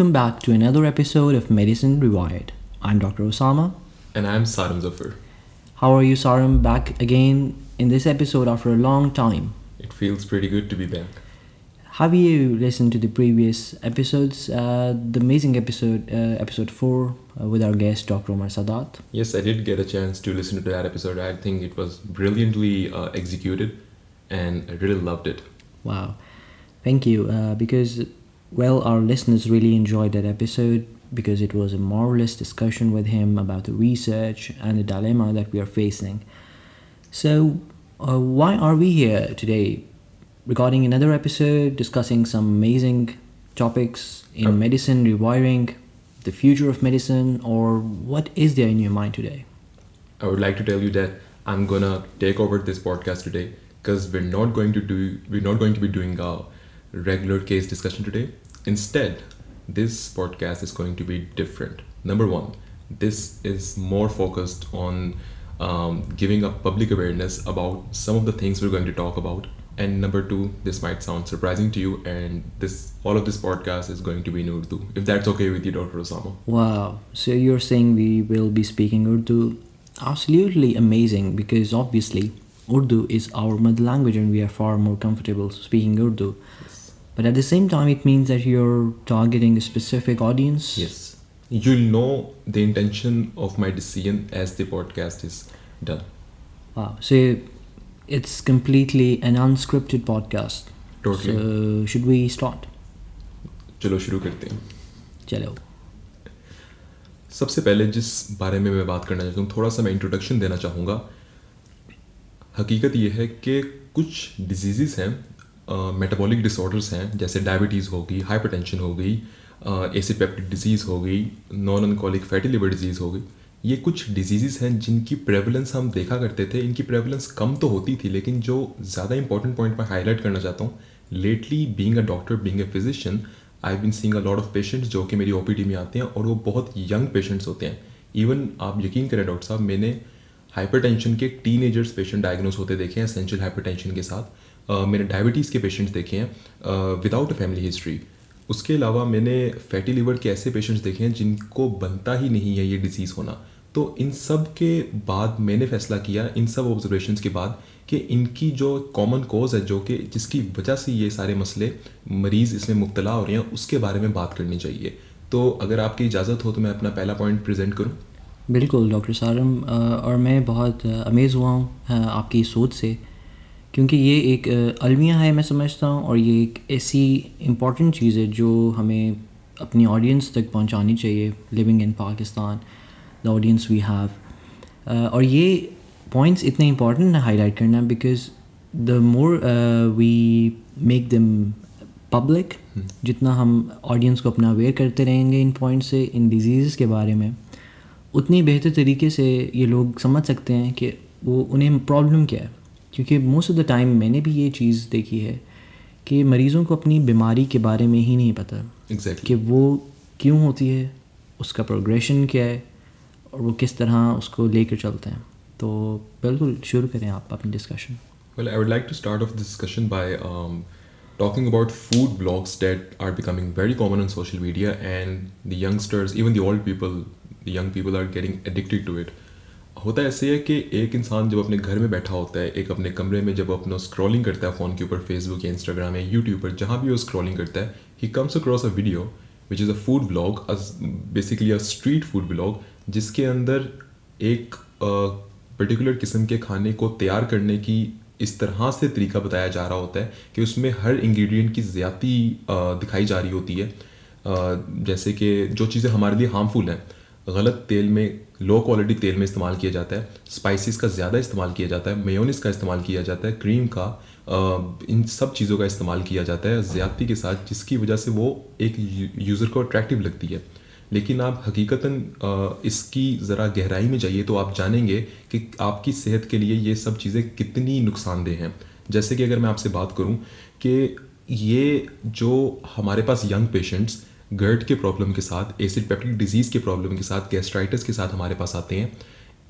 Welcome back to another episode of Medicine Rewired. I'm Dr. Osama. And I'm Saram Zafar. How are you, Saram? Back again in this episode after a long time. It feels pretty good to be back. Have you listened to the previous episodes? Uh, the amazing episode, uh, episode 4, uh, with our guest, Dr. Omar Sadat. Yes, I did get a chance to listen to that episode. I think it was brilliantly uh, executed and I really loved it. Wow. Thank you. Uh, because, well, our listeners really enjoyed that episode because it was a marvelous discussion with him about the research and the dilemma that we are facing. So, uh, why are we here today? Regarding another episode discussing some amazing topics in Oh. medicine, rewiring, the future of medicine, or what is there in your mind today? I would like to tell you that I'm gonna take over this podcast today because we're not going to do we're not going to be doing a regular case discussion today. Instead, this podcast is going to be different. Number one, this is more focused on um, giving a public awareness about some of the things we're going to talk about. And number two, this might sound surprising to you, and this all of this podcast is going to be in Urdu. If that's okay with you, Dr. Osama. Wow. So you're saying we will be speaking Urdu? Absolutely amazing because obviously Urdu is our mother language and we are far more comfortable speaking Urdu But at the same time, it means that you're targeting a specific audience. Yes. You'll know the intention of my decision as the podcast is done. Wow. So it's completely an unscripted podcast. Totally. So should we start? चलो शुरू करते हैं Chalo. सबसे पहले जिस बारे में मैं बात करना चाहता हूँ थोड़ा सा मैं इंट्रोडक्शन देना चाहूँगा हकीकत ये है कि कुछ डिजीज़ हैं मेटाबॉलिक डिसऑर्डर्स हैं, जैसे डायबिटीज़ हो गई हाइपरटेंशन हो गई एसिड पेप्टिक डिज़ीज़ हो गई non alcoholic fatty liver disease हो गई। ये कुछ डिज़ीज़ हैं जिनकी प्रेवलेंस हम देखा करते थे। इनकी प्रेवलेंस कम तो होती थी, लेकिन जो ज़्यादा इंपॉर्टेंट पॉइंट मैं हाईलाइट करना चाहता हूँ lately being a doctor being a physician I been seeing a lot of patients जो कि मेरी ओपीडी में आते हैं और वो बहुत यंग पेशेंट्स होते हैं। इवन आप यकीन करें, डॉक्टर साहब, मैंने हाइपरटेंशन के टीनेजर्स पेशेंट डायग्नोज होते देखे हैं एसेंशियल हाइपरटेंशन के साथ। मैंने डायबिटीज़ के पेशेंट्स देखे हैं विदाउट अ फैमिली हिस्ट्री उसके अलावा मैंने फैटी लिवर के ऐसे पेशेंट्स देखे हैं जिनको बनता ही नहीं है ये डिज़ीज़ होना। तो इन सब के बाद मैंने फैसला किया, इन सब ऑब्जर्वेशन के बाद कि इनकी जो कॉमन कॉज है, जो कि जिसकी वजह से ये सारे मसले मरीज़ इसमें मुब्तला हो रहे हैं, उसके बारे में बात करनी चाहिए। तो अगर आपकी इजाज़त हो तो मैं अपना पहला पॉइंट प्रेजेंट करूँ। बिल्कुल, डॉक्टर सारम और मैं बहुत अमेज़ हुआ हूँ आपकी सोच से। क्योंकि ये एक अलमिया है मैं समझता हूँ और ये एक ऐसी इंपॉर्टेंट चीज़ है जो हमें अपनी ऑडियंस तक पहुँचानी चाहिए living in Pakistan the audience we have और ये पॉइंट्स इतने इंपॉर्टेंट है हाईलाइट करना because the more we make them public जितना हम ऑडियंस को अपना अवेयर करते रहेंगे इन पॉइंट से इन डिज़ीज़ के बारे में उतनी बेहतर तरीके से ये लोग समझ सकते हैं कि वो उन्हें प्रॉब्लम क्या है। क्योंकि मोस्ट ऑफ़ द टाइम मैंने भी ये चीज़ देखी है कि मरीज़ों को अपनी बीमारी के बारे में ही नहीं पता exactly. कि वो क्यों होती है उसका प्रोग्रेशन क्या है और वो किस तरह उसको लेकर चलते हैं। तो बिल्कुल शुरू करें आप अपनी discussion well I would like to start off discussion by talking about food blogs that are becoming very common on social media and the even the old people the people are getting addicted to it होता ऐसे है कि एक इंसान जब अपने घर में बैठा होता है, एक अपने कमरे में जब अपना स्क्रॉलिंग करता है फ़ोन के ऊपर फेसबुक या इंस्टाग्राम या यूट्यूब पर, जहाँ भी वो स्क्रॉलिंग करता है he comes across a video which is a food blog basically a street food blog जिसके अंदर एक पर्टिकुलर किस्म के खाने को तैयार करने की इस तरह से तरीका बताया जा रहा होता है कि उसमें हर इंग्रेडिएंट की ज़्यादा दिखाई जा रही होती है। जैसे कि जो चीज़ें हमारे लिए हार्मफुल हैं गलत तेल में लो क्वालिटी तेल में इस्तेमाल किया जाता है। स्पाइसेस का ज़्यादा इस्तेमाल किया जाता है। मेयोनिस का इस्तेमाल किया जाता है। क्रीम का इन सब चीज़ों का इस्तेमाल किया जाता है ज़्यादती के साथ, जिसकी वजह से वो एक यूज़र को अट्रैक्टिव लगती है। लेकिन आप हकीकता इसकी ज़रा गहराई में जाइए तो आप जानेंगे कि आपकी सेहत के लिए ये सब चीज़ें कितनी नुकसानदेह हैं। जैसे कि अगर मैं आपसे बात करूँ कि ये जो हमारे पास यंग पेशेंट्स गर्ट के प्रॉब्लम के साथ एसिड पेप्टिक डिज़ीज़ के प्रॉब्लम के साथ गैस्ट्राइटिस के साथ हमारे पास आते हैं।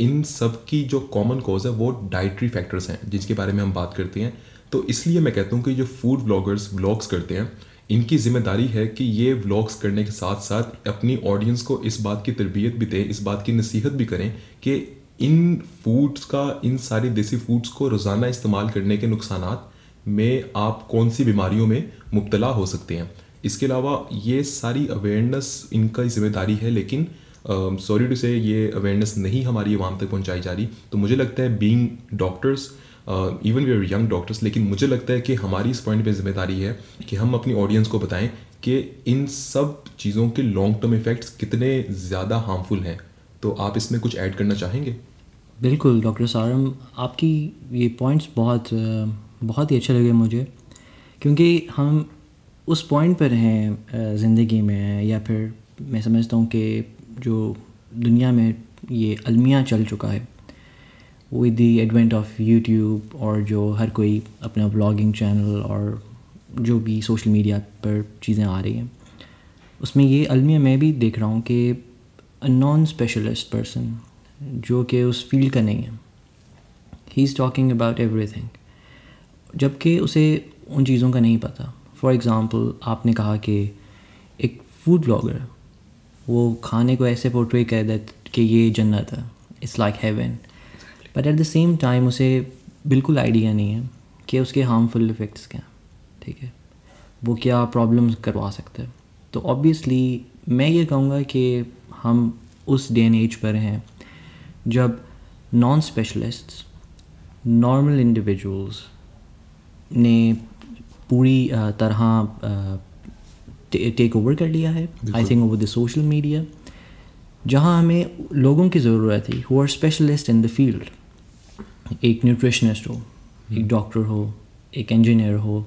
इन सब की जो कॉमन कॉज है, वो डाइटरी फैक्टर्स हैं, जिसके बारे में हम बात करते हैं। तो इसलिए मैं कहता हूँ कि जो फ़ूड ब्लॉगर्स ब्लॉग्स करते हैं, इनकी ज़िम्मेदारी है कि ये व्लॉग्स करने के साथ साथ अपनी ऑडियंस को इस बात की तरबियत भी दें, इस बात की नसीहत भी करें कि इन फूड्स का, इन सारी देसी फूड्स को रोज़ाना इस्तेमाल करने के नुकसान में आप कौन सी बीमारियों में मुबतला हो सकते हैं। इसके अलावा ये सारी अवेयरनेस इनका ज़िम्मेदारी है, लेकिन सॉरी टू से ये अवेयरनेस नहीं हमारी आवाम तक पहुँचाई जा रही। तो मुझे लगता है being doctors even we are young doctors लेकिन मुझे लगता है कि हमारी इस पॉइंट पे ज़िम्मेदारी है कि हम अपनी ऑडियंस को बताएँ कि इन सब चीज़ों के लॉन्ग टर्म इफ़ेक्ट्स कितने ज़्यादा हार्मफुल हैं। तो आप इसमें कुछ ऐड करना चाहेंगे? बिल्कुल डॉक्टर सारम आपकी ये पॉइंट्स बहुत बहुत ही अच्छे लगे मुझे, क्योंकि हम उस पॉइंट पर हैं ज़िंदगी में, या फिर मैं समझता हूँ कि जो दुनिया में ये अलमिया चल चुका है with the advent of YouTube और जो हर कोई अपना ब्लॉगिंग चैनल और जो भी सोशल मीडिया पर चीज़ें आ रही हैं, उसमें ये अलमिया मैं भी देख रहा हूँ कि नॉन स्पेशलिस्ट पर्सन जो कि उस फ़ील्ड का नहीं है he is talking about everything जबकि उसे उन चीज़ों का नहीं पता। फॉर एग्ज़ाम्पल आपने कहा कि एक फ़ूड ब्लॉगर वो खाने को ऐसे पोर्ट्रे कर दे कि ये जन्नत है it's like heaven but at the same time उसे बिल्कुल आइडिया नहीं है कि उसके हार्मफुल इफ़ेक्ट्स क्या ठीक है? वो क्या प्रॉब्लम्स करवा सकते हैं? तो ऑब्वियसली मैं ये कहूँगा कि हम उस डे एंड एज पर हैं जब नॉन स्पेशलिस्ट नॉर्मल इंडिविजुअल्स ने पूरी तरह टेक ओवर कर लिया है I think over the social media जहाँ हमें लोगों की ज़रूरत है who are specialist in the field एक न्यूट्रिशनिस्ट हो एक डॉक्टर hmm. हो एक इंजीनियर हो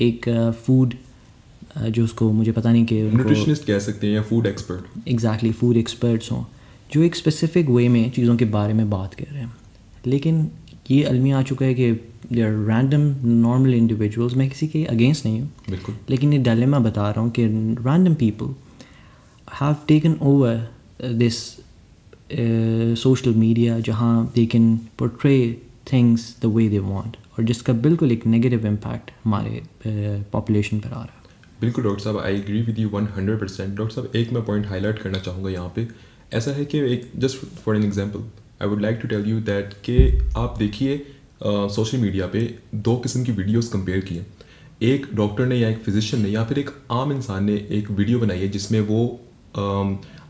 एक फ़ूड जो उसको मुझे पता नहीं कि न्यूट्रिशनिस्ट कह सकते हैं या food expert exactly food experts हों जो एक स्पेसिफिक वे में चीज़ों के बारे में बात कर रहे हैं। लेकिन ये अलमिया आ चुका है कि they are random normal individuals मैं किसी के अगेंस्ट नहीं हूँ। बिल्कुल। लेकिन ये डायलेमा बता रहा हूँ कि random people have taken over this social media जहाँ they can portray things the way they want और जिसका बिल्कुल एक नेगेटिव इम्पैक्ट हमारे पॉपुलेशन uh, पर आ रहा है। बिल्कुल डॉक्टर साहब I agree with you one hundred percent doctor साहब एक मैं पॉइंट हाईलाइट करना चाहूँगा यहाँ पे। ऐसा है कि एक just for an example I would like to tell you that कि आप देखिए सोशल मीडिया पे दो किस्म की वीडियोस कंपेयर किए एक डॉक्टर ने या एक फिजिशियन ने या फिर एक आम इंसान ने एक वीडियो बनाई है जिसमें वो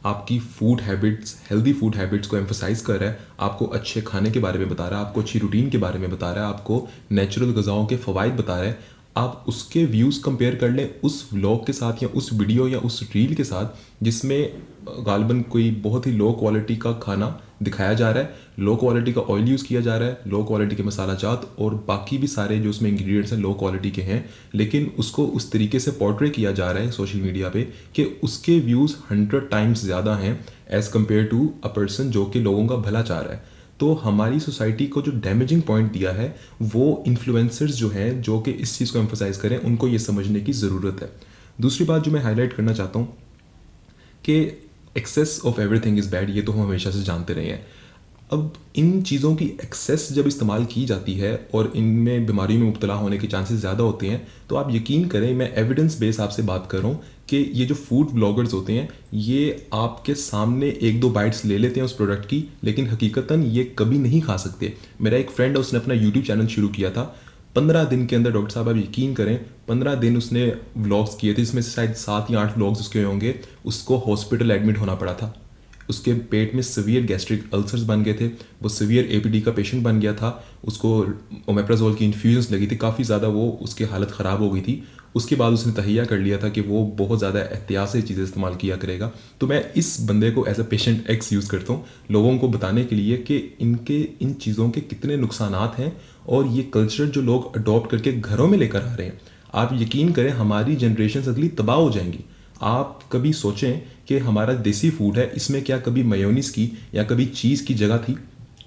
आपकी food habits healthy food habits को एम्फोसाइज कर रहा है। आपको अच्छे खाने के बारे में बता रहा है, आपको अच्छी रूटीन के बारे में बता रहा है, आपको नेचुरल गज़ाओं के फ़वाद बता रहा है। आप उसके व्यूज़ कंपेयर कर लें उस व्लॉग के साथ या उस वीडियो या उस रील के साथ जिसमें गालबन कोई बहुत ही लो क्वालिटी का खाना दिखाया जा रहा है। लो क्वालिटी का ऑयल यूज़ किया जा रहा है। लो क्वालिटी के मसाला जात और बाकी भी सारे जो उसमें इंग्रेडिएंट्स हैं लो क्वालिटी के हैं। लेकिन उसको उस तरीके से पोर्ट्रे किया जा रहा है सोशल मीडिया पे कि उसके व्यूज़ हंड्रेड टाइम्स ज़्यादा हैं as compare to a person जो कि लोगों का भला चाह रहा है। तो हमारी सोसाइटी को जो डैमेजिंग पॉइंट दिया है, वो इन्फ्लुएंसर्स जो हैं, जो कि इस चीज़ को एम्फोसाइज करें, उनको ये समझने की ज़रूरत है। दूसरी बात जो मैं हाईलाइट करना चाहता हूँ कि excess of everything is bad ये तो हम हमेशा से जानते रहे हैं। अब इन चीज़ों की एक्सेस जब इस्तेमाल की जाती है और इनमें बीमारी में मुबतला होने के चांसेस ज़्यादा होते हैं तो आप यकीन करें, मैं एविडेंस बेस आपसे बात कर रहा हूँ कि ये जो फ़ूड ब्लॉगर्स होते हैं, ये आपके सामने एक दो बाइट्स ले लेते हैं उस प्रोडक्ट की, लेकिन हकीकता ये कभी नहीं खा सकते। मेरा एक फ्रेंड है, उसने अपना यूट्यूब चैनल शुरू किया था। पंद्रह दिन के अंदर डॉक्टर साहब, आप यकीन करें पंद्रह दिन उसने व्लॉग्स किए थे इसमें से शायद सात या आठ व्लॉग्स उसके होंगे, उसको हॉस्पिटल एडमिट होना पड़ा था। उसके पेट में सवियर गैस्ट्रिक अल्सर्स बन गए थे। वो सवियर ए का पेशेंट बन गया था। उसको ओमेप्राजोल की इन्फ्यूजन्स लगी थी। काफ़ी ज़्यादा वो उसकी हालत ख़राब हो गई थी। उसके बाद उसने तहिया कर लिया था कि वो बहुत ज़्यादा एहतियात से चीज़ें इस्तेमाल किया करेगा। तो मैं इस बंदे को as a patient X use करता हूँ, लोगों को बताने के लिए कि इनके, इन चीज़ों के कितने नुकसान हैं और ये कल्चर जो लोग अडॉप्ट करके घरों में लेकर आ रहे हैं। आप यकीन करें हमारी जनरेशन अगली तबाह हो जाएँगी। आप कभी सोचें कि हमारा देसी फ़ूड है इसमें क्या कभी मयोनिस की या कभी चीज़ की जगह थी?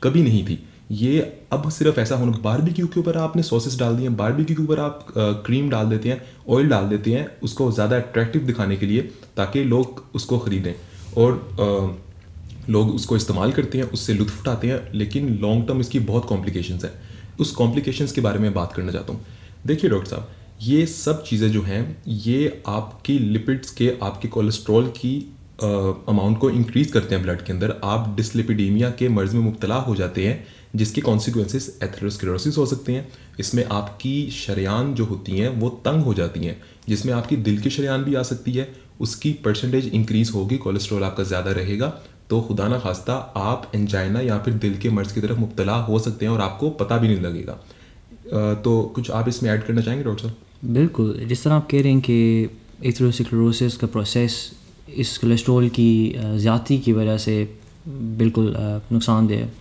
कभी नहीं थी। ये अब सिर्फ़ ऐसा होना बारबेक्यू के ऊपर आपने सॉसेस डाल दिए बारबेक्यू के ऊपर आप क्रीम डाल देते हैं ऑयल डाल देते हैं उसको ज़्यादा अट्रैक्टिव दिखाने के लिए ताकि लोग उसको ख़रीदें। और आ, लोग उसको इस्तेमाल करते हैं उससे लुत्फ उठाते हैं लेकिन लॉन्ग टर्म इसकी बहुत कॉम्प्लिकेशंस हैं। उस कॉम्प्लिकेशंस के बारे में बात करना चाहता हूँ। देखिए डॉक्टर साहब ये सब चीज़ें जो हैं, ये आपकी लिपिड्स के, आपके कोलेस्ट्रॉल की अमाउंट को इंक्रीज़ करते हैं ब्लड के अंदर। आप डिसलिपिडीमिया के मर्ज़ में मुबतला हो जाते हैं, जिसके कॉन्सिक्वेंसेस एथेरोस्क्लेरोसिस हो सकते हैं। इसमें आपकी शरियान जो होती हैं, वो तंग हो जाती हैं। जिसमें आपकी दिल की शरियान भी आ सकती है। उसकी परसेंटेज इंक्रीज़ होगी कोलेस्ट्रॉल आपका ज़्यादा रहेगा। तो खुदा ना खास्ता, आप एंजाइना या फिर दिल के मर्ज़ की तरफ़ मुबतला हो सकते हैं और आपको पता भी नहीं लगेगा। तो कुछ आप इसमें ऐड करना चाहेंगे डॉक्टर साहब? बिल्कुल। जिस तरह आप कह रहे हैं कि एथरोसिक्लोरोसिस का प्रोसेस इस कोलेस्ट्रॉल की ज़्यादती की वजह से बिल्कुल नुकसानदेह है।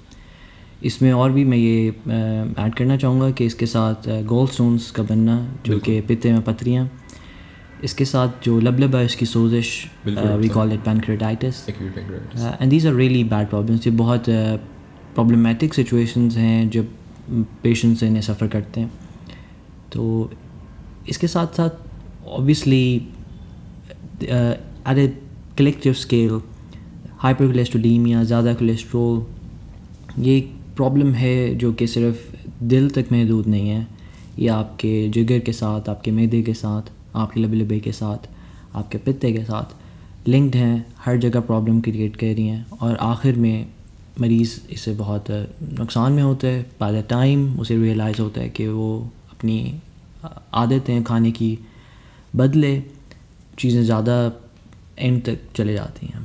इसमें और भी मैं ये ऐड करना चाहूँगा कि इसके साथ गोल्ड स्टोन्स का बनना जो कि पित्ते में पथरियाँ इसके साथ जो लबलब है इसकी सोजिश we call it pancreatitis and these are really bad problems ये बहुत प्रॉब्लमेटिक सिचुएशंस हैं जब पेशेंट्स इन्हें सफ़र करते हैं। तो इसके साथ साथ obviously at a collective scale hypercholesterolaemia ज़्यादा कोलेस्ट्रोल ये प्रॉब्लम है जो कि सिर्फ़ दिल तक महदूद नहीं है। ये आपके जिगर के साथ, आपके मैदे के साथ, आपके लबे लबे के साथ, आपके पित्ते के साथ लिंक्ड हैं, हर जगह प्रॉब्लम क्रिएट कर रही हैं। और आखिर में मरीज़ इससे बहुत नुकसान में होता है। बाय द टाइम उसे रियलाइज़ होता है कि वो अपनी आदतें खाने की बदले चीज़ें ज़्यादा एंड तक चले जाती हैं।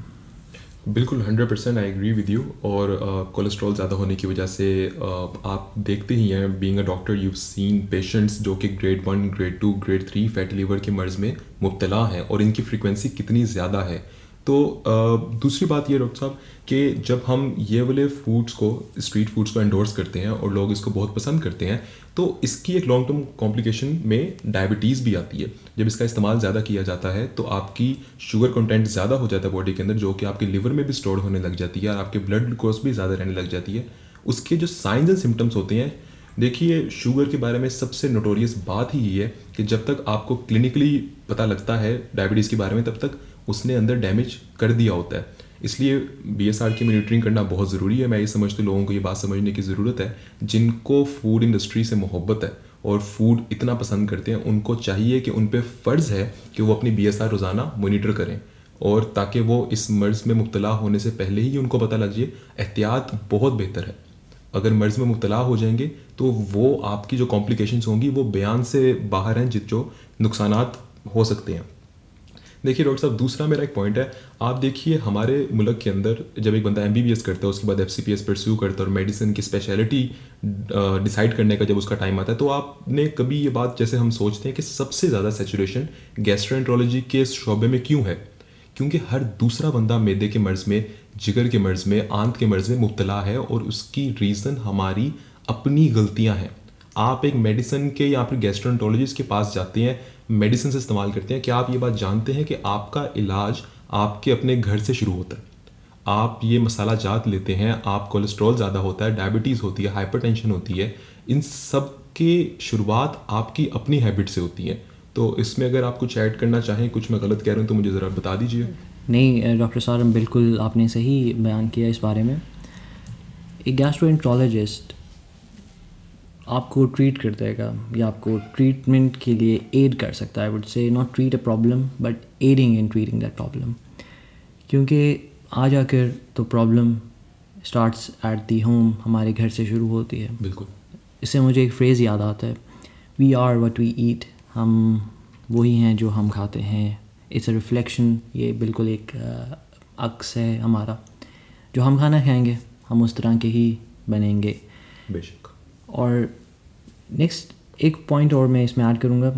बिल्कुल hundred percent I agree with you और कोलेस्ट्रॉल ज़्यादा होने की वजह से uh, आप देखते ही हैं being a doctor you seen patients जो कि grade one grade two grade three fatty liver के मर्ज़ में मुबतला हैं और इनकी फ्रीक्वेंसी कितनी ज़्यादा है। तो दूसरी बात ये डॉक्टर साहब कि जब हम ये वाले फूड्स को स्ट्रीट फूड्स को एंडोर्स करते हैं और लोग इसको बहुत पसंद करते हैं तो इसकी एक लॉन्ग टर्म कॉम्प्लिकेशन में डायबिटीज़ भी आती है। जब इसका इस्तेमाल ज़्यादा किया जाता है तो आपकी शुगर कंटेंट ज़्यादा हो जाता है बॉडी के अंदर, जो कि आपके लिवर में भी स्टोर होने लग जाती है और आपके ब्लड ग्लूकोज भी ज़्यादा रहने लग जाती है। उसके जो साइंस एंड सिम्टम्स होते हैं, देखिए शुगर के बारे में सबसे नोटोरियस बात ही ये है कि जब तक आपको क्लिनिकली पता लगता है डायबिटीज़ के बारे में, तब तक उसने अंदर डैमेज कर दिया होता है। इसलिए बी एस आर की मॉनिटरिंग करना बहुत ज़रूरी है। मैं ये समझती लोगों को ये बात समझने की ज़रूरत है, जिनको फ़ूड इंडस्ट्री से मोहब्बत है और फ़ूड इतना पसंद करते हैं, उनको चाहिए कि उन पर फ़र्ज़ है कि वो अपनी बी एस आर रोज़ाना मोनीटर करें और ताकि वो इस मर्ज़ में मुबतला होने से पहले ही उनको पता लग जाए, एहतियात बहुत बेहतर है। अगर मर्ज़ में मुबतला हो जाएँगे तो वो आपकी जो कॉम्प्लिकेशंस होंगी, वो बयान से बाहर हैं जो नुकसान हो सकते हैं। देखिए, डॉक्टर साहब, दूसरा मेरा एक पॉइंट है। आप देखिए, हमारे मुल्क के अंदर जब एक बंदा एमबीबीएस करता है, उसके बाद एफ़ सी परस्यू करता है और मेडिसिन की स्पेशलिटी डिसाइड करने का जब उसका टाइम आता है तो आपने कभी ये बात, जैसे हम सोचते हैं कि सबसे ज़्यादा सेचुरेशन गैस्ट्रोएंट्रोलॉजी के शोबे में क्यों है? क्योंकि हर दूसरा बंदा मैदे के मर्ज़ में, जिगर के मर्ज़ में, आंत के मर्ज़ में मुबतला है और उसकी रीज़न हमारी अपनी गलतियाँ हैं। आप एक मेडिसिन के या फिर गैस्ट्रोएंट्रोलॉजिस्ट के पास जाते हैं मेडिसिन इस्तेमाल करते हैं, क्या आप ये बात जानते हैं कि आपका इलाज आपके अपने घर से शुरू होता है? आप ये मसाला जात लेते हैं, आप कोलेस्ट्रॉल ज़्यादा होता है डायबिटीज़ होती है हाइपरटेंशन होती है, इन सब की शुरुआत आपकी अपनी हैबिट से होती है। तो इसमें अगर आप कुछ ऐड करना चाहें, कुछ मैं गलत कह रहा हूँ तो मुझे ज़रा बता दीजिए। नहीं डॉक्टर साहब, बिल्कुल आपने सही बयान किया इस बारे में। एक गैस्ट्रोइंट्रोलॉजिस्ट आपको ट्रीट कर देगा या आपको ट्रीटमेंट के लिए एड कर सकता है। I would say not treat a problem but adding in treating that problem क्योंकि आ जाकर तो problem starts at the home हमारे घर से शुरू होती है। बिल्कुल। इससे मुझे एक फ्रेज़ याद आता है we are what we eat हम वही हैं जो हम खाते हैं। इट्स अ रिफ्लेक्शन ये बिल्कुल एक अक्स है हमारा। जो हम खाना खाएँगे हम उस तरह के ही बनेंगे। बेशक। और नेक्स्ट एक पॉइंट और मैं इसमें ऐड करूँगा।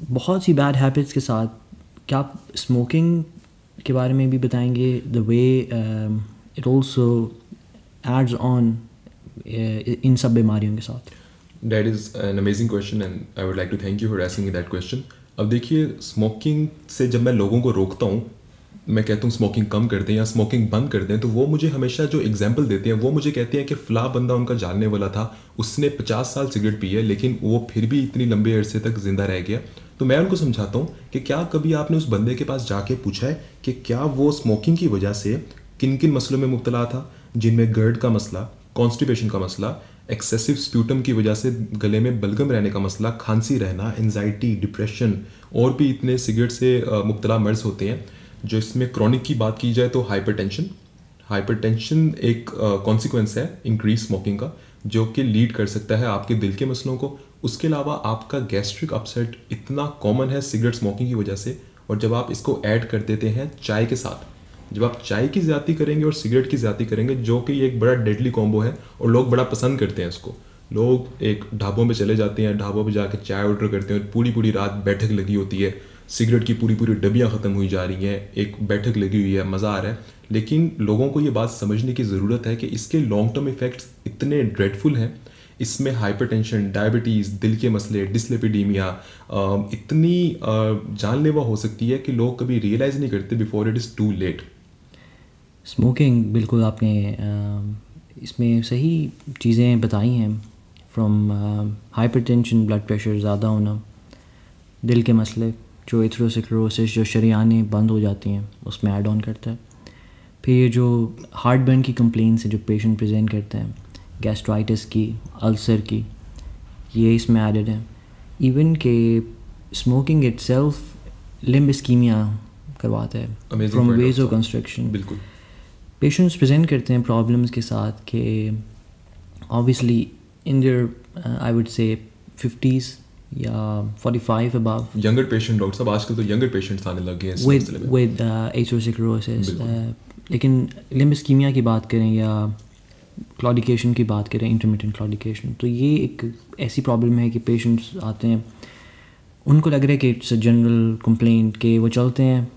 बहुत सी बैड हैबिट्स के साथ क्या आप स्मोकिंग के बारे में भी बताएँगे? The way it also adds on in सब बीमारियों के साथ। That is an amazing question and I would like to thank you for asking that question अब देखिए स्मोकिंग से जब मैं लोगों को रोकता हूँ मैं कहता हूँ स्मोकिंग कम कर दें या स्मोकिंग बंद कर दें तो वो मुझे हमेशा जो एग्ज़ाम्पल देते हैं, वो मुझे कहते हैं कि फ़ला बंदा उनका जानने वाला था, उसने पचास साल सिगरेट पी है, लेकिन वो फिर भी इतनी लंबे अरसे तक ज़िंदा रह गया। तो मैं उनको समझाता हूँ कि क्या कभी आपने उस बंदे के पास जाके पूछा है कि क्या वो स्मोकिंग की वजह से किन किन मसलों में मुबतला था, जिनमें गर्ड का मसला कॉन्स्टिपेशन का मसला एक्सेसिव स्प्यूटम की वजह से गले में बलगम रहने का मसला, खांसी रहना एनजाइटी डिप्रेशन और भी इतने सिगरेट से मुबतला मर्ज होते हैं। जो इसमें क्रॉनिक की बात की जाए तो हाइपरटेंशन हाइपरटेंशन एक कॉन्सिक्वेंस है इंक्रीज स्मोकिंग का, जो कि लीड कर सकता है आपके दिल के मसलों को। उसके अलावा आपका गैस्ट्रिक अपसेट इतना कॉमन है सिगरेट स्मोकिंग की वजह से, और जब आप इसको ऐड कर देते हैं चाय के साथ, जब आप चाय की ज़्यादा करेंगे और सिगरेट की ज़्यादा करेंगे, जो कि एक बड़ा डेडली कॉम्बो है, और लोग बड़ा पसंद करते हैं इसको। लोग एक ढाबों में चले जाते हैं, ढाबों में जाकर चाय ऑर्डर करते हैं और पूरी पूरी रात बैठक लगी होती है। सिगरेट की पूरी पूरी डबियाँ ख़त्म हुई जा रही हैं, एक बैठक लगी हुई है, मज़ा आ रहा है। लेकिन लोगों को ये बात समझने की ज़रूरत है कि इसके लॉन्ग टर्म इफ़ेक्ट्स इतने ड्रेडफुल हैं। इसमें हाइपरटेंशन डायबिटीज़ दिल के मसले डिसलिपिडीमिया इतनी जानलेवा हो सकती है कि लोग कभी रियलाइज़ नहीं करते before it is too late smoking बिल्कुल आपने इसमें सही चीज़ें बताई हैं। फ्रॉम हाइपरटेंशन ब्लड प्रेशर ज़्यादा होना, दिल के मसले। जो एथ्रोसिक्लोसिस जो शरियाने बंद हो जाती हैं उसमें ऐड ऑन करता है। फिर ये जो हार्ट बर्न की कंप्लेंट्स है जो पेशेंट प्रेजेंट करते हैं गैस्ट्राइटिस की अल्सर की ये इसमें एडेड है। इवन के smoking itself limb ischaemia करवाता है फ्रॉम वेज ऑफ़ कंस्ट्रक्शन बिल्कुल। पेशेंट्स प्रेजेंट करते हैं प्रॉब्लम्स के साथ कि obviously in there I would say fifties या forty five above younger patient doctor साहब आजकल तो यंगर पेशेंट्स आने लगे हैं विद विद एथ्रोसिक्लोसिस लेकिन लिम्ब स्कीमिया की बात करें या क्लॉडिकेशन की बात करें इंटरमीडियंट क्लॉडिकेशन तो ये एक ऐसी प्रॉब्लम है कि पेशेंट्स आते हैं उनको लग रहा है कि इट्स जनरल कंप्लेंट कि वो चलते हैं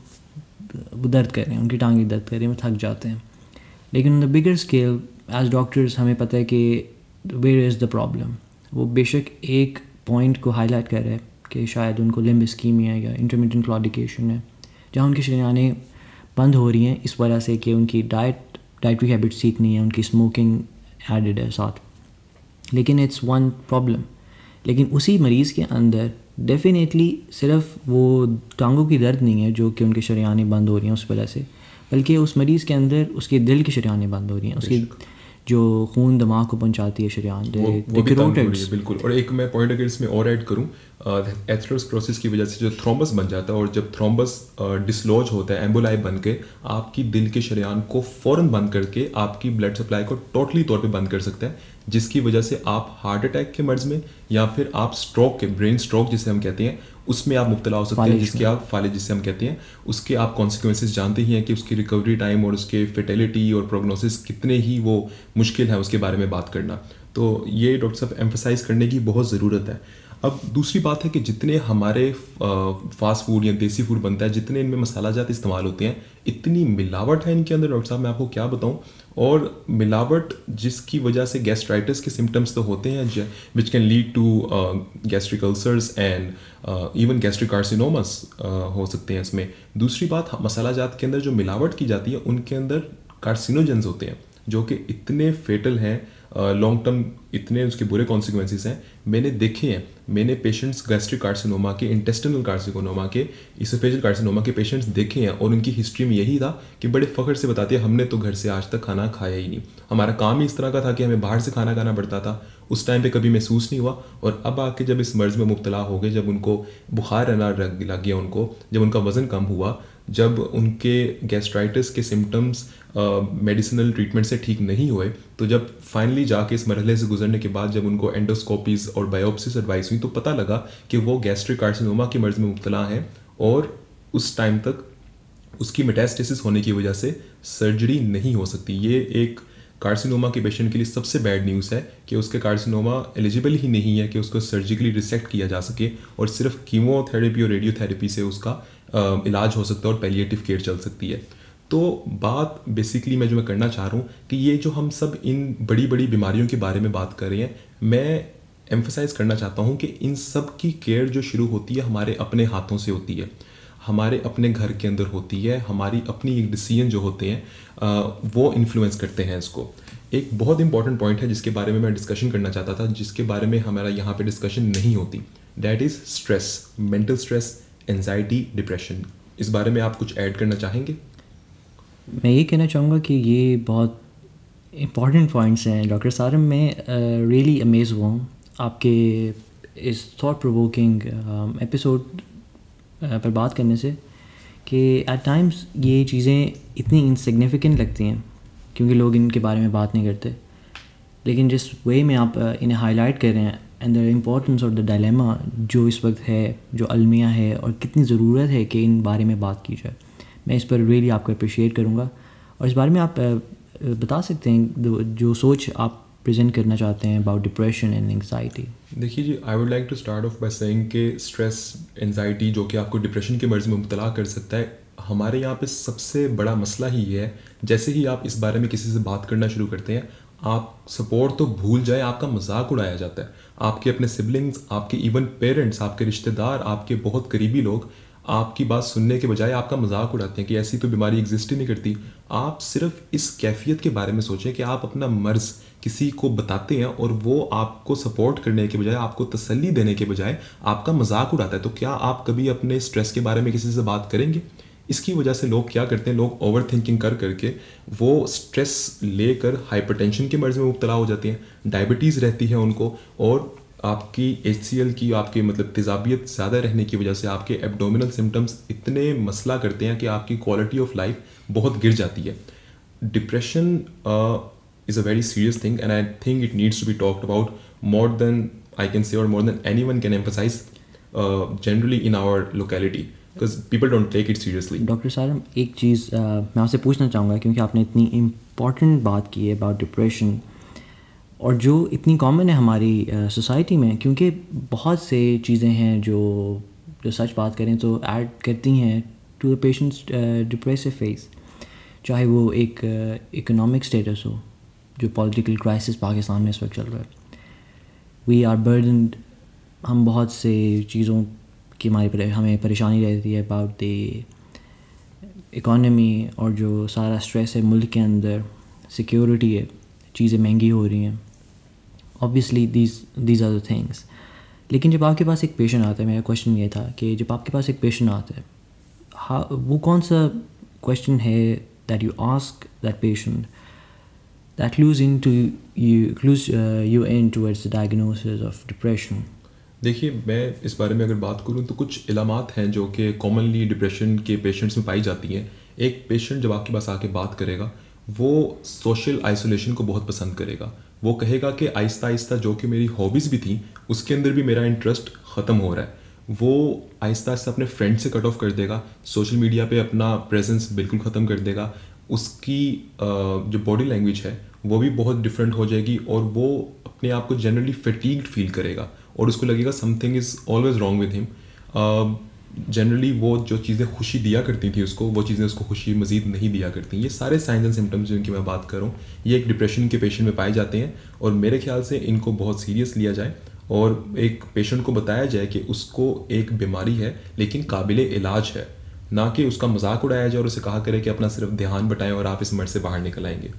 वो दर्द कर रहे हैं उनकी टांगे दर्द कर रही हैं वो थक जाते हैं लेकिन the bigger scale as doctors हमें पता है कि वेयर इज़ द प्रॉब्लम वो बेशक एक पॉइंट को हाईलाइट कर रहे हैं कि शायद उनको लिम्ब स्कीमिया या इंटरमीडियंट क्लॉडिकेशन है, जहाँ उनकी शरियाने बंद हो रही हैं, इस वजह से कि उनकी डाइट डाइटरी हैबिट्स ठीक नहीं है, उनकी स्मोकिंग एडिड है साथ। लेकिन इट्स वन प्रॉब्लम लेकिन उसी मरीज़ के अंदर डेफिनेटली सिर्फ़ वो टांगों की दर्द नहीं है जो कि उनके शरियाने बंद हो रही हैं उस वजह से, बल्कि उस मरीज़ के अंदर उसके दिल की शरियाने बंद हो रही हैं, उसकी जो खून दिमाग को पहुंचाती है शरियान बिल्कुल। और एक मैं पॉइंट अगर इसमें और ऐड करूँ एथ्रोस्क्रोसिस की वजह से जो थ्रोम्बस बन जाता है और जब थ्रोम्बस डिसलॉज होता है एम्बोलाई बन के आपकी दिल के शरियान को फ़ौरन बंद करके आपकी ब्लड सप्लाई को टोटली तौर पे बंद कर सकता है जिसकी वजह से आप हार्ट अटैक के मर्ज में या फिर आप स्ट्रोक के ब्रेन स्ट्रोक जिसे हम कहते हैं उसमें आप मुबतला हो सकते हैं जिसके आप फाले जिसे हम कहते हैं उसके आप कॉन्सिक्वेंसेज जानते ही हैं कि उसकी रिकवरी टाइम और उसके फर्टेलिटी और प्रोग्नोसिस कितने ही वो मुश्किल है उसके बारे में बात करना। तो ये डॉक्टर साहब एम्फोसाइज करने की बहुत ज़रूरत है। अब दूसरी बात है कि जितने हमारे फास्ट फ़ूड या देसी फ़ूड बनता है, जितने इनमें मसाला जात इस्तेमाल होते हैं, इतनी मिलावट है इनके अंदर, डॉक्टर साहब, मैं आपको क्या बताऊँ? और मिलावट जिसकी वजह से गैस्ट्राइटिस के सिम्टम्स तो होते हैं which can lead to gastric ulcers and even gastric carcinomas हो सकते हैं इसमें। दूसरी बात, मसाला जात के अंदर जो मिलावट की जाती है, उनके अंदर कार्सिनोजेंस होते हैं, जो कि इतने फेटल हैं लॉन्ग टर्म इतने उसके बुरे कॉन्सिक्वेंसेस हैं। मैंने देखे हैं, मैंने पेशेंट्स गैस्ट्रिक कार्सिनोमा के इंटेस्टिनल कार्सिनोमा के इसोफेजल कार्सिनोमा के पेशेंट्स देखे हैं और उनकी हिस्ट्री में यही था कि बड़े फ़ख्र से बताते हैं, हमने तो घर से आज तक खाना खाया ही नहीं। हमारा काम ही इस तरह का था कि हमें बाहर से खाना खाना पड़ता था। उस टाइम पे कभी महसूस नहीं हुआ और अब आके जब इस मर्ज़ में मुबतला हो गए, जब उनको बुखार रहना लग गया उनको, जब उनका वज़न कम हुआ, जब उनके गैस्ट्राइटिस के सिम्टम्स मेडिसिनल ट्रीटमेंट से ठीक नहीं हुए तो जब फाइनली जाके इस मरहले से गुजरने के बाद जब उनको एंडोस्कोपीज और बायोप्सिस एडवाइस हुई तो पता लगा कि वो गैस्ट्रिक कार्सिनोमा की मर्ज में मुबतला हैं और उस टाइम तक उसकी मेटास्टेसिस होने की वजह से सर्जरी नहीं हो सकती। ये एक कार्सिनोमा के पेशेंट के लिए सबसे बैड न्यूज़ है कि उसके कार्सिनोमा एलिजिबल ही नहीं है कि उसको सर्जिकली रिसेक्ट किया जा सके और सिर्फ़ कीमोथेरेपी और रेडियोथेरेपी से उसका इलाज हो सकता है और पेलिएटिव केयर चल सकती है। तो बात बेसिकली मैं जो मैं करना चाह रहा हूँ कि ये जो हम सब इन बड़ी बड़ी बीमारियों के बारे में बात कर रहे हैं, मैं एम्फोसाइज करना चाहता हूँ कि इन सब की केयर जो शुरू होती है हमारे अपने हाथों से होती है। हमारे अपने घर के अंदर होती है, हमारी अपनी डिसीज़न जो होते हैं वो इन्फ्लुएंस करते हैं इसको। एक बहुत इंपॉर्टेंट पॉइंट है जिसके बारे में मैं डिस्कशन करना चाहता था, जिसके बारे में हमारा यहाँ पे डिस्कशन नहीं होती। That is stress mental stress anxiety depression इस बारे में आप कुछ ऐड करना चाहेंगे? मैं ये कहना चाहूँगा कि ये बहुत इंपॉर्टेंट पॉइंट्स हैं। डॉक्टर सारम मैं रियली अमेज हुआ हूँ। आपके इस थॉट प्रोवोकिंग एपिसोड पर बात करने से कि एट टाइम्स ये चीज़ें इतनी इनसिग्निफिकेंट लगती हैं, क्योंकि लोग इनके बारे में बात नहीं करते। लेकिन जिस वे में आप इन्हें हाईलाइट कर रहे हैं एंड द इम्पोर्टेंस और द डायलेमा जो इस वक्त है, जो अलमिया है और कितनी ज़रूरत है कि इन बारे में बात की जाए। मैं इस पर रियली आपको अप्रिशिएट करूँगा। और इस बारे में आप बता सकते हैं जो सोच आप प्रेजेंट करना चाहते हैं अबाउट डिप्रेशन एंड एंगजाइटी देखिए जी I would like to start off by saying कि स्ट्रेस एंजाइटी जो कि आपको डिप्रेशन के मर्ज में मुबतला कर सकता है, हमारे यहाँ पे सबसे बड़ा मसला ही है, जैसे ही आप इस बारे में किसी से बात करना शुरू करते हैं, आप सपोर्ट तो भूल जाए, आपका मज़ाक उड़ाया जाता है। आपके अपने सिबलिंग्स आपके इवन पेरेंट्स आपके रिश्तेदार, आपके बहुत करीबी लोग आपकी बात सुनने के बजाय आपका मज़ाक उड़ाते हैं कि ऐसी तो बीमारी एग्जिस्ट ही नहीं करती। आप सिर्फ़ इस कैफियत के बारे में सोचें कि आप अपना मर्ज़ किसी को बताते हैं और वो आपको सपोर्ट करने के बजाय, आपको तसल्ली देने के बजाय आपका मज़ाक उड़ाता है। तो क्या आप कभी अपने स्ट्रेस के बारे में किसी से बात करेंगे? इसकी वजह से लोग क्या करते हैं, लोग ओवर थिंकिंग कर करके वो स्ट्रेस लेकर हाइपरटेंशन के मर्ज में मुबतला हो जाते हैं। डायबिटीज़ रहती है उनको और आपकी एचसीएल की आपके मतलब तेजाबियत ज़्यादा रहने की वजह से आपके एबडोमिनल सिम्टम्स इतने मसला करते हैं कि आपकी क्वालिटी ऑफ़ लाइफ बहुत गिर जाती है। Depression is a very serious thing and I think it needs to be talked about more than I can say और more than anyone can emphasize generally in our locality because people don't take it seriously doctor सारम एक चीज़ uh, मैं आपसे पूछना चाहूँगा क्योंकि आपने इतनी important बात की है अबाउट डिप्रेशन और जो इतनी कॉमन है हमारी सोसाइटी में, क्योंकि बहुत से चीज़ें हैं जो जो सच बात करें तो ऐड करती हैं to the patients depressive phase चाहे वो एक इकोनॉमिक स्टेटस हो, जो पॉलिटिकल क्राइसिस पाकिस्तान में इस वक्त चल रहा है। वी आर बर्डन हम बहुत से चीज़ों की हमारी हमें परेशानी रहती है अबाउट द इकॉनमी और जो सारा स्ट्रेस है मुल्क के अंदर सिक्योरिटी है, चीज़ें महँगी हो रही हैं। Obviously these these are the things लेकिन जब आपके पास एक पेशेंट आता है, मेरा क्वेश्चन ये था कि जब आपके पास एक पेशेंट आता है हाँ वो कौन सा क्वेश्चन है that you ask that patient that lose in to you lose you in towards diagnosis of depression देखिए, मैं इस बारे में अगर बात करूँ तो कुछ इलामत हैं जो कि कॉमनली डिप्रेशन के पेशेंट्स में पाई जाती हैं। एक पेशेंट जब आपके पास आके बात करेगा, वो सोशल आइसोलेशन को बहुत पसंद करेगा। वो कहेगा कि आहिस्ता आहिस्ता जो कि मेरी हॉबीज़ भी थी, उसके अंदर भी मेरा इंटरेस्ट ख़त्म हो रहा है। वो आहिस्ता आहिस्ता अपने फ्रेंड से कट ऑफ़ कर देगा सोशल मीडिया पे अपना प्रेजेंस बिल्कुल ख़त्म कर देगा। उसकी जो बॉडी लैंग्वेज है, वो भी बहुत डिफरेंट हो जाएगी और वो अपने आप को जनरली फटीग्ड फील करेगा। और उसको लगेगा something is always wrong with him generally वो जो चीज़ें खुशी दिया करती थी उसको, वो चीज़ें उसको खुशी मजीद नहीं दिया करती। ये सारे साइंस एंड सिम्टम्स जिनकी मैं बात करूँ ये एक डिप्रेशन के पेशेंट में पाए जाते हैं और मेरे ख्याल से इनको बहुत सीरियस लिया जाए और एक पेशेंट को बताया जाए कि उसको एक बीमारी है, लेकिन काबिल इलाज है। ना कि उसका मज़ाक उड़ाया जाए और उसे कहा करे कि अपना सिर्फ़ ध्यान बटाएँ और आप इस मर्ज से बाहर निकल आएँगे।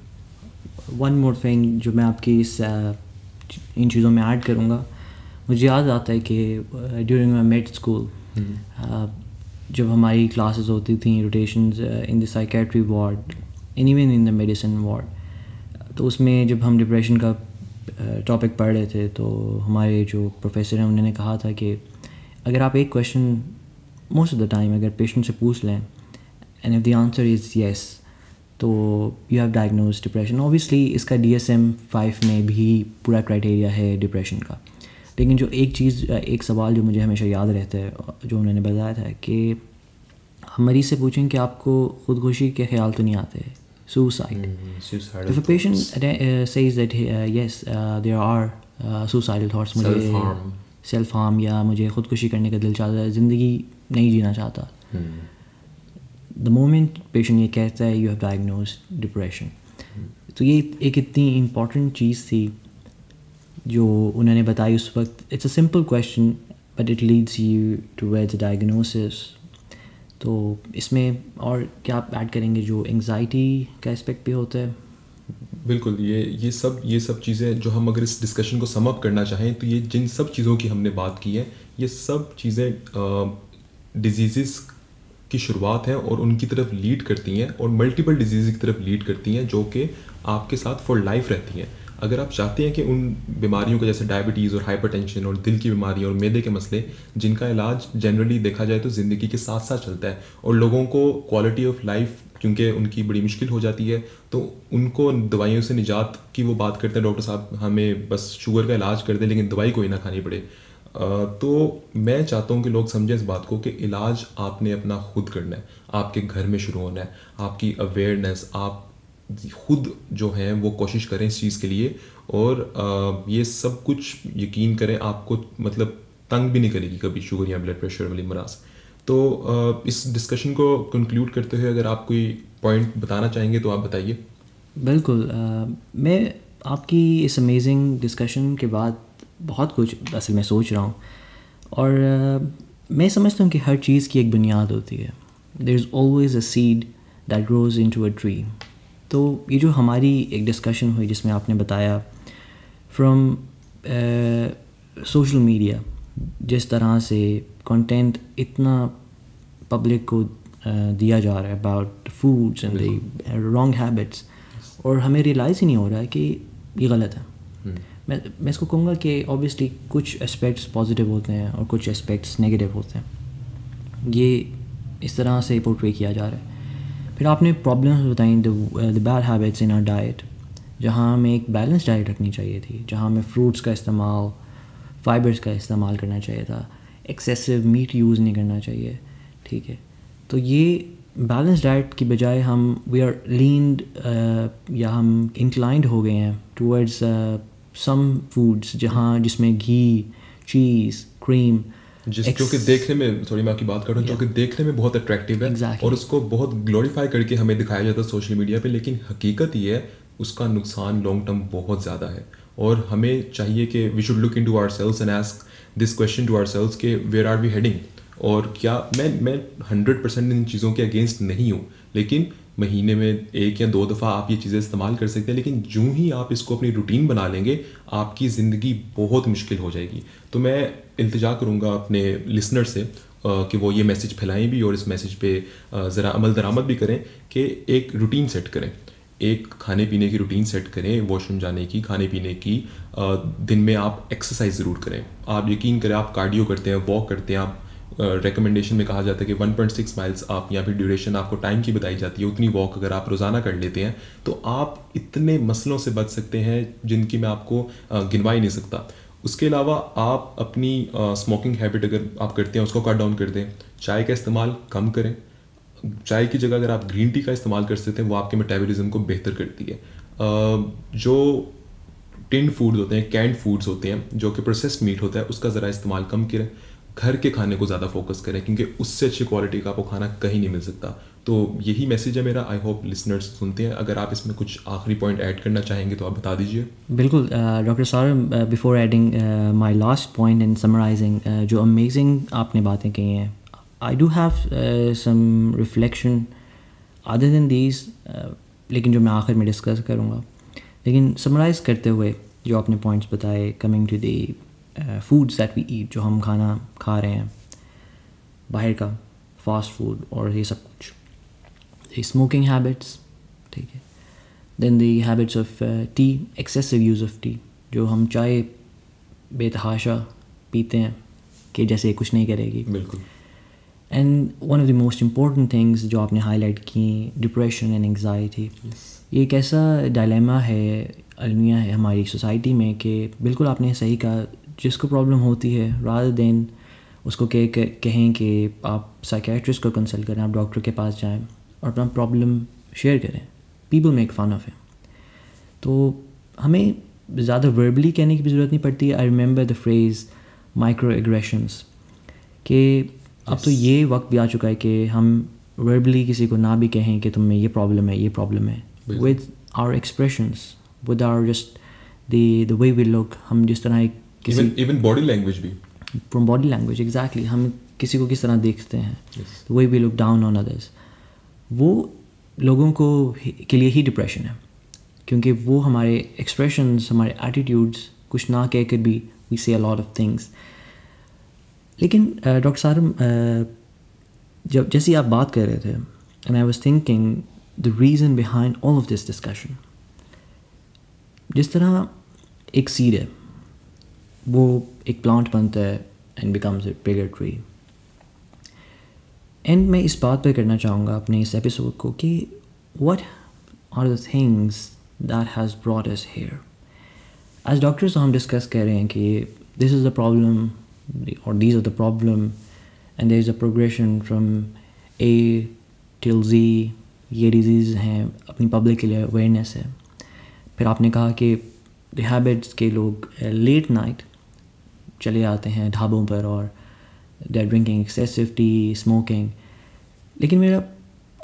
वन मोर थिंग जो मैं आपकी इस इन चीज़ों में ऐड करूँगा। मुझे याद आता है कि ड्यूरिंग माई मेड स्कूल जब हमारी क्लासेस होती थी rotation in the psychiatry ward in even in the medicine ward तो उसमें जब हम डिप्रेशन का टॉपिक uh, पढ़ रहे थे तो हमारे जो प्रोफेसर हैं उन्होंने कहा था कि अगर आप एक question most of the time अगर पेशेंट से पूछ लें and if the answer is yes तो you have diagnose depression obviously इसका डी एस एम फाइव में भी पूरा क्राइटेरिया है डिप्रेशन का. लेकिन जो एक चीज़ एक सवाल जो मुझे हमेशा याद रहता है जो उन्होंने बताया था कि हम मरीज़ से पूछें कि आपको खुदकुशी के ख्याल तो नहीं आते suicide. Mm, if a patient uh, says that uh, yes, uh, there are uh, suicidal thoughts, मुझे सेल्फ हार्म या मुझे खुदकुशी करने का दिल चाहता है ज़िंदगी नहीं जीना चाहता। द मोमेंट पेशेंट ये कहता है यू हैव डायग्नोज डिप्रेशन तो ये एक इतनी इंपॉर्टेंट चीज़ थी जो उन्होंने बताई उस वक्त it's a simple question but it leads you to ways diagnosis तो इसमें और क्या आप ऐड करेंगे जो एंजाइटी का एस्पेक्ट भी होता है? बिल्कुल, ये ये सब ये सब चीज़ें जो हम अगर इस डिस्कशन को समअप करना चाहें तो ये जिन सब चीज़ों की हमने बात की है, ये सब चीज़ें डिज़ीज़ की शुरुआत है और उनकी तरफ़ लीड करती हैं और मल्टीपल डिज़ीज़ की तरफ़ लीड करती हैं, जो कि आपके साथ फॉर लाइफ रहती हैं। अगर आप चाहते हैं कि उन बीमारियों को, जैसे डायबिटीज़ और हाइपरटेंशन और दिल की बीमारी और मैदे के मसले, जिनका इलाज जनरली देखा जाए तो ज़िंदगी के साथ साथ चलता है और लोगों को क्वालिटी ऑफ़ लाइफ क्योंकि उनकी बड़ी मुश्किल हो जाती है तो उनको दवाइयों से निजात की वो बात करते हैं। डॉक्टर साहब, हमें बस शुगर का इलाज कर दें, लेकिन दवाई कोई ना खानी पड़े। तो मैं चाहता हूँ कि लोग समझें इस बात को कि इलाज आपने अपना खुद करना है, आपके घर में शुरू होना है, आपकी अवेयरनेस आप खुद जो हैं वो कोशिश करें इस चीज़ के लिए और ये सब कुछ यकीन करें आपको मतलब तंग भी नहीं करेगी कभी शुगर या ब्लड प्रेशर वाली मराज। तो इस डिस्कशन को कंक्लूड करते हुए अगर आप कोई पॉइंट बताना चाहेंगे तो आप बताइए। बिल्कुल मैं आपकी इस अमेजिंग डिस्कशन के बाद बहुत कुछ असल में सोच रहा हूँ और आ, मैं समझता हूँ कि हर चीज़ की एक बुनियाद होती है। There is always a seed that grows into a tree तो ये जो हमारी एक डिस्कशन हुई जिसमें आपने बताया फ्रॉम सोशल मीडिया जिस तरह से कंटेंट इतना पब्लिक को दिया जा रहा है about foods and wrong habits और हमें रियलाइज़ ही नहीं हो रहा है कि ये गलत है। हम्म। मैं मैं इसको कहूँगा कि ऑब्वियसली कुछ एस्पेक्ट्स पॉजिटिव होते हैं और कुछ एस्पेक्ट्स नेगेटिव होते हैं। ये इस तरह से पोर्ट्रे किया जा रहा है। फिर आपने प्रॉब्लम्स बताई the bad habits in our diet जहाँ हमें एक बैलेंस डाइट रखनी चाहिए थी, जहाँ हमें फ्रूट्स का इस्तेमाल फाइबर्स का इस्तेमाल करना चाहिए था एक्सेसिव मीट यूज़ नहीं करना चाहिए, ठीक है? तो ये बैलेंस डाइट की बजाय हम वी आर लीनड या हम इंक्लाइंड हो गए हैं टूवर्ड्स सम फूड्स जहाँ, जिसमें घी चीज़ क्रीम जिस जो कि देखने में सॉरी मैं आपकी बात कर रहा हूँ जो कि देखने में बहुत अट्रैक्टिव है exactly. और उसको बहुत ग्लोरीफाई करके हमें दिखाया जाता है सोशल मीडिया पे लेकिन हकीकत ये है उसका नुकसान लॉन्ग टर्म बहुत ज़्यादा है। और हमें चाहिए कि we should look into ourselves and ask this question to ourselves के वेयर आर वी हेडिंग और क्या मैं मैं हंड्रेड परसेंट इन चीज़ों के अगेंस्ट नहीं हूँ लेकिन महीने में एक या दो दफ़ा आप ये चीज़ें इस्तेमाल कर सकते हैं लेकिन जूँ ही आप इसको अपनी रूटीन बना लेंगे आपकी ज़िंदगी बहुत मुश्किल हो जाएगी। तो मैं इल्तजा करूँगा अपने लिसनर से कि वो ये मैसेज फैलाएँ भी और इस मैसेज पे ज़रा अमल दरामद भी करें कि एक रूटीन सेट करें। एक खाने पीने की रूटीन सेट करें वॉशरूम जाने की, खाने पीने की दिन में आप एक्सरसाइज ज़रूर करें। आप यकीन करें, आप कार्डियो करते हैं वॉक करते हैं, आप रिकमेंडेशन में कहा जाता है कि 1.6 माइल्स आप या फिर ड्यूरेशन आपको टाइम की बताई जाती है, उतनी वॉक अगर आप रोज़ाना कर लेते हैं तो आप इतने मसलों से बच सकते हैं जिनकी मैं आपको गिनवा ही नहीं सकता। उसके अलावा आप अपनी स्मोकिंग हैबिट अगर आप करते हैं, उसको कट डाउन कर दें, चाय का इस्तेमाल कम करें। चाय की जगह अगर आप ग्रीन टी का इस्तेमाल कर सकते हैं, वो आपके मेटाबॉलिज्म को बेहतर करती है। जो टिन फूड्स होते हैं कैंड फूड्स होते हैं, जो कि प्रोसेस्ड मीट होता है, उसका ज़रा इस्तेमाल कम करें। घर के खाने को ज़्यादा फोकस करें, क्योंकि उससे अच्छी क्वालिटी का आपको खाना कहीं नहीं मिल सकता। तो यही मैसेज है मेरा। आई होप लिसनर्स सुनते हैं। अगर आप इसमें कुछ आखिरी पॉइंट ऐड करना चाहेंगे तो आप बता दीजिए। बिल्कुल doctor sir before adding my last point in summarising जो अमेजिंग आपने बातें कही हैं I do have some reflection other than these लेकिन जो मैं आखिर में डिस्कस करूँगा। लेकिन समराइज़ करते हुए जो आपने पॉइंट्स बताए coming to the foods that we eat जो हम खाना खा रहे हैं, बाहर का फास्ट फ़ूड और ये सब कुछ। स्मोकिंग हैबिट्स ठीक है? Then the habits of tea excessive use of tea जो हम चाय बेतहाशा पीते हैं कि जैसे कुछ नहीं करेगी। बिल्कुल। And one of the most important things जो आपने हाईलाइट की डिप्रेशन एंड एंगजाइटी ये एक ऐसा डायलेमा है अलमिया है हमारी सोसाइटी में कि बिल्कुल आपने सही कहा जिसको प्रॉब्लम होती है रात दिन उसको कह कहें कि आप साइकेट्रिस्ट को कंसल्ट करें आप डॉक्टर के पास जाएँ और अपना प्रॉब्लम शेयर करें। पीपल मेक फ़न ऑफ़ है तो हमें ज़्यादा वर्बली कहने की भी ज़रूरत नहीं पड़ती। I remember the phrase micro aggressions कि अब तो ये वक्त भी आ चुका है कि हम वर्बली किसी को ना भी कहें कि तुम में ये प्रॉब्लम है ये प्रॉब्लम है। With our expressions with our just the way we look हम जिस तरह एक किसी इवन बॉडी लैंग्वेज भी। फ्रॉम बॉडी लैंग्वेज एग्जैक्टली हम किसी को किस तरह देखते हैं। Way we look down on others वो लोगों को के लिए ही डिप्रेशन है। क्योंकि वो हमारे एक्सप्रेशंस हमारे एटीट्यूड्स कुछ ना कह कर भी we say lot of things लेकिन डॉक्टर साहब जब, जैसे आप बात कर रहे थे and I was thinking the reason behind all of this discussion जिस तरह एक सीड है, वो एक प्लांट बनता है and becomes a bigger tree and मैं इस बात पर करना चाहूँगा अपने इस एपिसोड को कि what are the things that has brought us here as doctors हम डिस्कस कर रहे हैं कि दिस इज़ द प्रॉब्लम और these are the problem and there is a progression from A till G ये डिज़ीज़ हैं, अपनी पब्लिक के लिए अवेयरनेस है। फिर आपने कहा कि हैबिट्स के लोग लेट नाइट चले आते हैं ढाबों पर और they are drinking excessive tea smoking लेकिन मेरा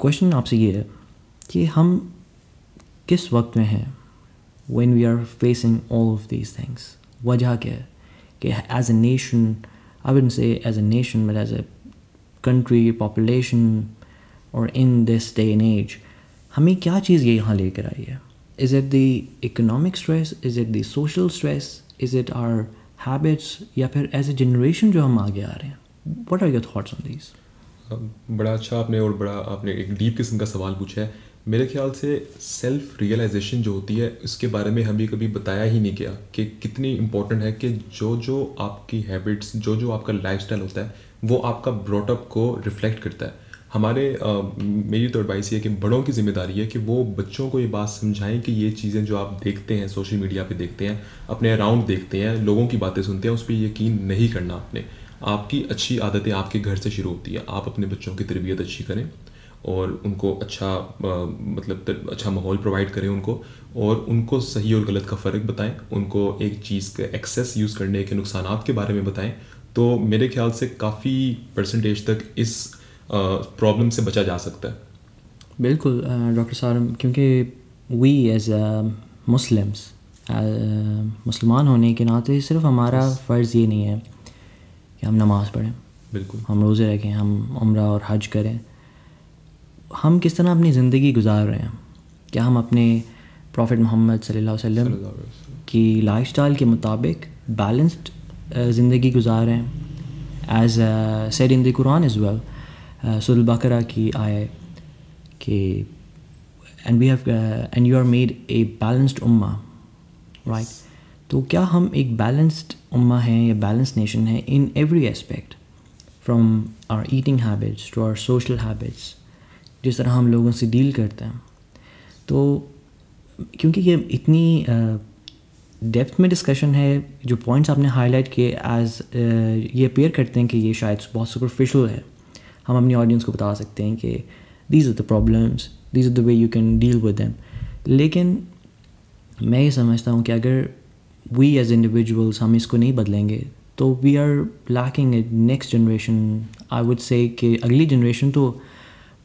क्वेश्चन आपसे ये है कि हम किस वक्त में हैं when we are facing all of these things वजह क्या है कि as a nation I wouldn't say as a nation but as a country population or in this day and age हमें क्या चीज़ ये यहाँ लेकर आई है is it the economic stress is it the social stress is it our habits या फिर एज ए जनरेशन जो हम आगे आ रहे हैं what are your thoughts on this बड़ा अच्छा आपने और बड़ा आपने एक डीप किस्म का सवाल पूछा है। मेरे ख्याल से सेल्फ रियलाइजेशन जो होती है उसके बारे में हमें कभी बताया ही नहीं गया कि कितनी इंपॉर्टेंट है कि जो जो आपकी हैबिट्स जो जो आपका लाइफस्टाइल होता है वो आपका ब्रॉटअप को रिफ्लेक्ट करता है। हमारे आ, मेरी तो एडवाइस ये कि बड़ों की ज़िम्मेदारी है कि वो बच्चों को ये बात समझाएँ कि ये चीज़ें जो आप देखते हैं सोशल मीडिया पे देखते हैं अपने अराउंड देखते हैं लोगों की बातें सुनते हैं उस पर यकीन नहीं करना आपने। आपकी अच्छी आदतें आपके घर से शुरू होती है। आप अपने बच्चों की तरबियत अच्छी करें और उनको अच्छा मतलब अच्छा माहौल प्रोवाइड करें उनको और उनको सही और गलत का फ़र्क बताएँ। उनको एक चीज़ के एक्सेस यूज़ करने के नुकसान के बारे में बताएँ। तो मेरे ख्याल से काफ़ी परसेंटेज तक इस प्रॉब्लम से बचा जा सकता है। बिल्कुल डॉक्टर साहब क्योंकि वी एज मुस्लिम्स मुसलमान होने के नाते सिर्फ़ हमारा फ़र्ज़ ये नहीं है। कि हम नमाज़ पढ़ें। बिल्कुल। हम रोज़े रखें हम उम्र और हज करें। हम किस तरह अपनी ज़िंदगी गुजार रहे हैं? क्या हम अपने प्रॉफिट मोहम्मद सल्लल्लाहु अलैहि वसल्लम की लाइफस्टाइल के मुताबिक बैलेंस्ड ज़िंदगी गुजार रहे हैं? As said in the Quran is well सुल बकरा की आए कि and we have and you are made a balanced Umma right तो क्या हम एक बैलेंस्ड उम्मा हैं या बैलेंस नेशन है in every aspect from our eating habits to our social habits जिस तरह हम लोगों से डील करते हैं। तो क्योंकि ये इतनी डेप्थ uh, में डिस्कशन है जो पॉइंट्स आपने हाईलाइट किए एज ये अपेयर करते हैं कि ये शायद बहुत सुपरफिशल है। हम अपनी ऑडियंस को बता सकते हैं कि these are the problems these are the way you can deal with them लेकिन मैं ये समझता हूँ कि अगर वी एज इंडिविजुअल्स हम इसको नहीं बदलेंगे तो we are lacking a next generation I would say कि अगली जनरेशन तो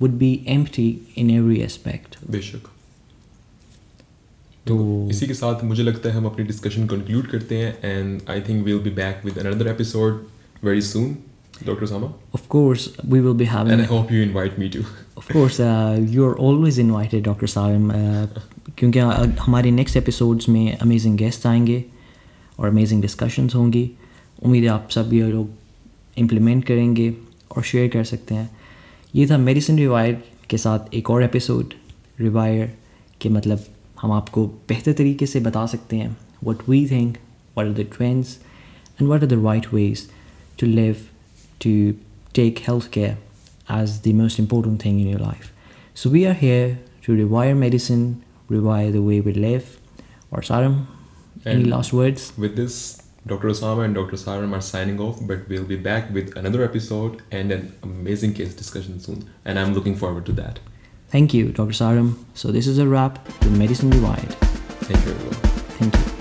would be empty in every aspect बेशक तो इसी के साथ मुझे लगता है हम अपनी डिस्कशन कंक्लूड करते हैं and I think we'll be back with another episode very soon Dr. Sama? Of course, we will be having. And I hope you invite me too. of course, uh, you're always invited, Dr. Salim. Uh, क्योंकि हमारे next episodes में amazing guest आएँगे और amazing discussions होंगी उम्मीद है आप सब ये लोग इम्प्लीमेंट करेंगे और शेयर कर सकते हैं ये था मेडिसिन रिवायर के साथ एक और एपिसोड रिवायर के मतलब हम आपको बेहतर तरीके से बता सकते हैं what we think what are the trends and what are the right ways to live to take health care as the most important thing in your life. So we are here to rewire medicine, rewire the way we live. Or Saram, any last words? With this, Dr. Osama and Dr. Saram are signing off, but we'll be back with another episode and an amazing case discussion soon. And I'm looking forward to that. Thank you, Dr. Saram. So this is a wrap to Medicine Rewired. Thank you, everyone. Thank you.